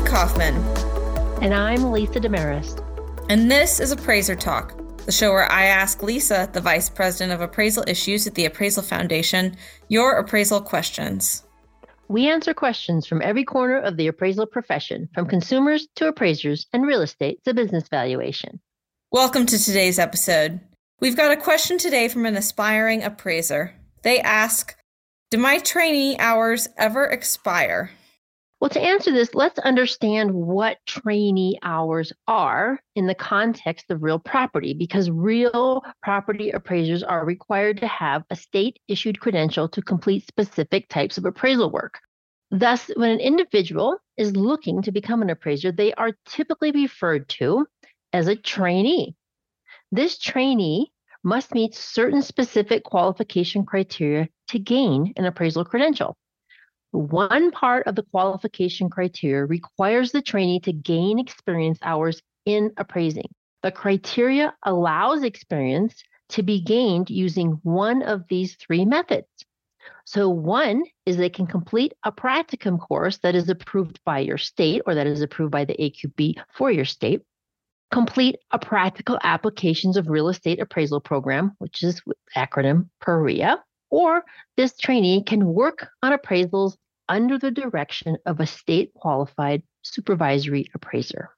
Amy Kaufman. And I'm Lisa Desmarais. And this is Appraiser Talk, the show where I ask Lisa, the Vice President of Appraisal Issues at the Appraisal Foundation, your appraisal questions. We answer questions from every corner of the appraisal profession, from consumers to appraisers and real estate to business valuation. Welcome to today's episode. We've got a question today from an aspiring appraiser. They ask Do my trainee hours ever expire? Well, to answer this, let's understand what trainee hours are in the context of real property, because real property appraisers are required to have a state issued credential to complete specific types of appraisal work. Thus, when an individual is looking to become an appraiser, they are typically referred to as a trainee. This trainee must meet certain specific qualification criteria to gain an appraisal credential. One part of the qualification criteria requires the trainee to gain experience hours in appraising. The criteria allows experience to be gained using one of these three methods. So, one is they can complete a practicum course that is approved by your state or that is approved by the AQB for your state. Complete a practical applications of real estate appraisal program, which is acronym PAREA or this trainee can work on appraisals under the direction of a state qualified supervisory appraiser.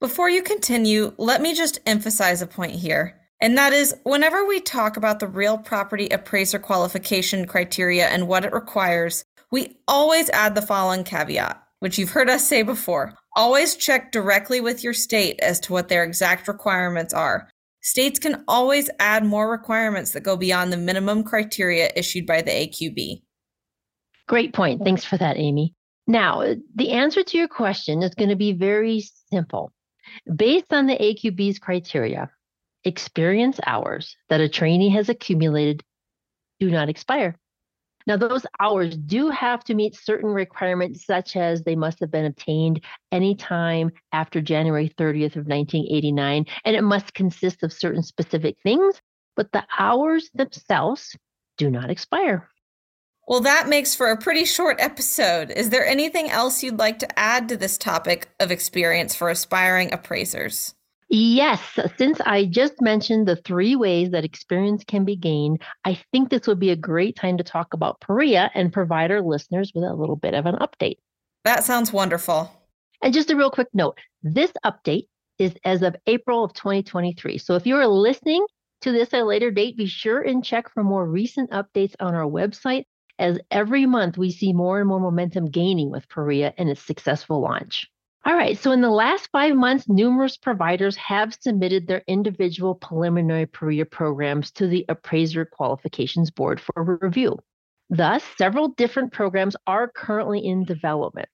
Before you continue, let me just emphasize a point here. And that is, whenever we talk about the real property appraiser qualification criteria and what it requires, we always add the following caveat, which you've heard us say before. Always check directly with your state as to what their exact requirements are. States can always add more requirements that go beyond the minimum criteria issued by the AQB. Great point. Thanks for that, Amy. Now, the answer to your question is going to be very simple. Based on the AQB's criteria, experience hours that a trainee has accumulated do not expire. Now, those hours do have to meet certain requirements, such as they must have been obtained anytime after January 30th of 1989, and it must consist of certain specific things, but the hours themselves do not expire. Well, that makes for a pretty short episode. Is there anything else you'd like to add to this topic of experience for aspiring appraisers? Yes, since I just mentioned the three ways that experience can be gained, I think this would be a great time to talk about PAREA and provide our listeners with a little bit of an update. That sounds wonderful. And just a real quick note this update is as of April of 2023. So if you are listening to this at a later date, be sure and check for more recent updates on our website, as every month we see more and more momentum gaining with PAREA and its successful launch. All right, so in the last five months, numerous providers have submitted their individual preliminary PAREA programs to the Appraiser Qualifications Board for review. Thus, several different programs are currently in development.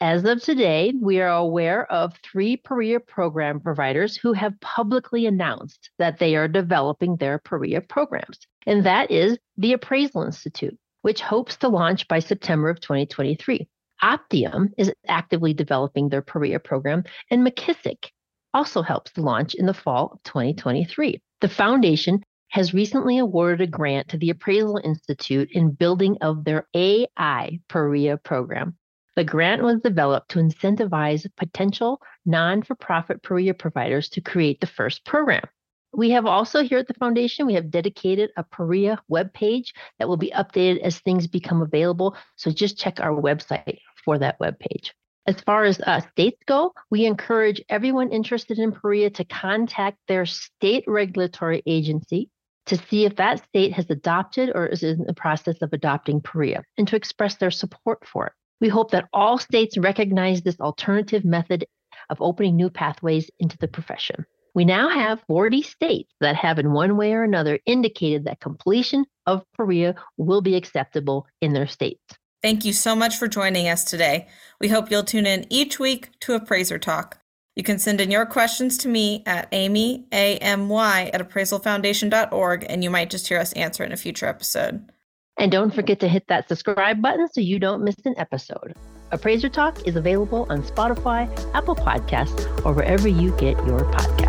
As of today, we are aware of three PAREA program providers who have publicly announced that they are developing their PAREA programs, and that is the Appraisal Institute, which hopes to launch by September of 2023. Optium is actively developing their PAREA program, and McKissock also helps launch in the fall of 2023. The foundation has recently awarded a grant to the Appraisal Institute in building of their AI PAREA program. The grant was developed to incentivize potential non for profit PAREA providers to create the first program. We have also here at the foundation, we have dedicated a PAREA webpage that will be updated as things become available. So just check our website for that web page. As far as uh, states go, we encourage everyone interested in PAREA to contact their state regulatory agency to see if that state has adopted or is in the process of adopting PAREA and to express their support for it. We hope that all states recognize this alternative method of opening new pathways into the profession. We now have 40 states that have, in one way or another, indicated that completion of PAREA will be acceptable in their states. Thank you so much for joining us today. We hope you'll tune in each week to Appraiser Talk. You can send in your questions to me at amy, A-M-Y, at appraisalfoundation.org, and you might just hear us answer in a future episode. And don't forget to hit that subscribe button so you don't miss an episode. Appraiser Talk is available on Spotify, Apple Podcasts, or wherever you get your podcasts.